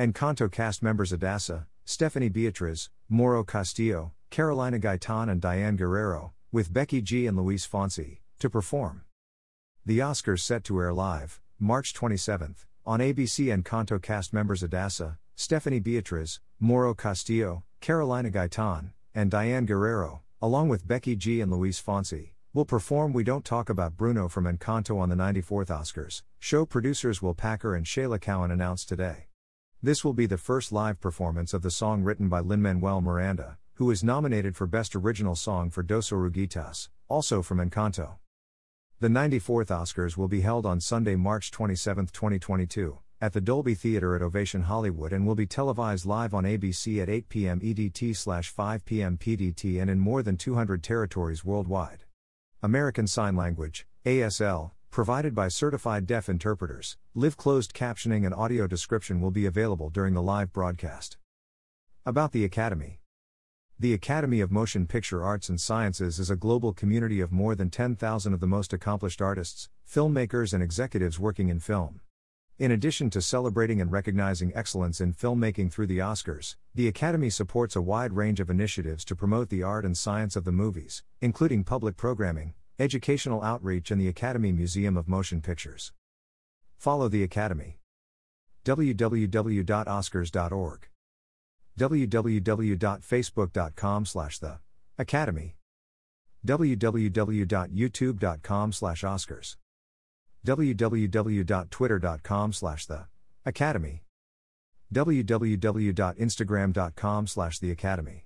Encanto cast members Adassa, Stephanie Beatriz, Mauro Castillo, Carolina Gaitan, and Diane Guerrero, with Becky G and Luis Fonsi, to perform. The Oscars set to air live, March 27, on ABC Encanto cast members Adassa, Stephanie Beatriz, Mauro Castillo, Carolina Gaitan, and Diane Guerrero, along with Becky G and Luis Fonsi, will perform We Don't Talk About Bruno from Encanto on the 94th Oscars, show producers Will Packer and Shayla Cowan announced today. This will be the first live performance of the song written by Lin Manuel Miranda, who is nominated for Best Original Song for Dos Oruguitas, also from Encanto. The 94th Oscars will be held on Sunday, March 27, 2022, at the Dolby Theater at Ovation Hollywood and will be televised live on ABC at 8 p.m. EDT/5 p.m. PDT and in more than 200 territories worldwide. American Sign Language, ASL, provided by certified deaf interpreters. Live closed captioning and audio description will be available during the live broadcast. About the Academy The Academy of Motion Picture Arts and Sciences is a global community of more than 10,000 of the most accomplished artists, filmmakers, and executives working in film. In addition to celebrating and recognizing excellence in filmmaking through the Oscars, the Academy supports a wide range of initiatives to promote the art and science of the movies, including public programming, educational outreach, and the Academy Museum of Motion Pictures. Follow the Academy. www.oscars.org www.facebook.com slash the academy. www.youtube.com slash oscars. www.twitter.com slash the academy. www.instagram.com slash the academy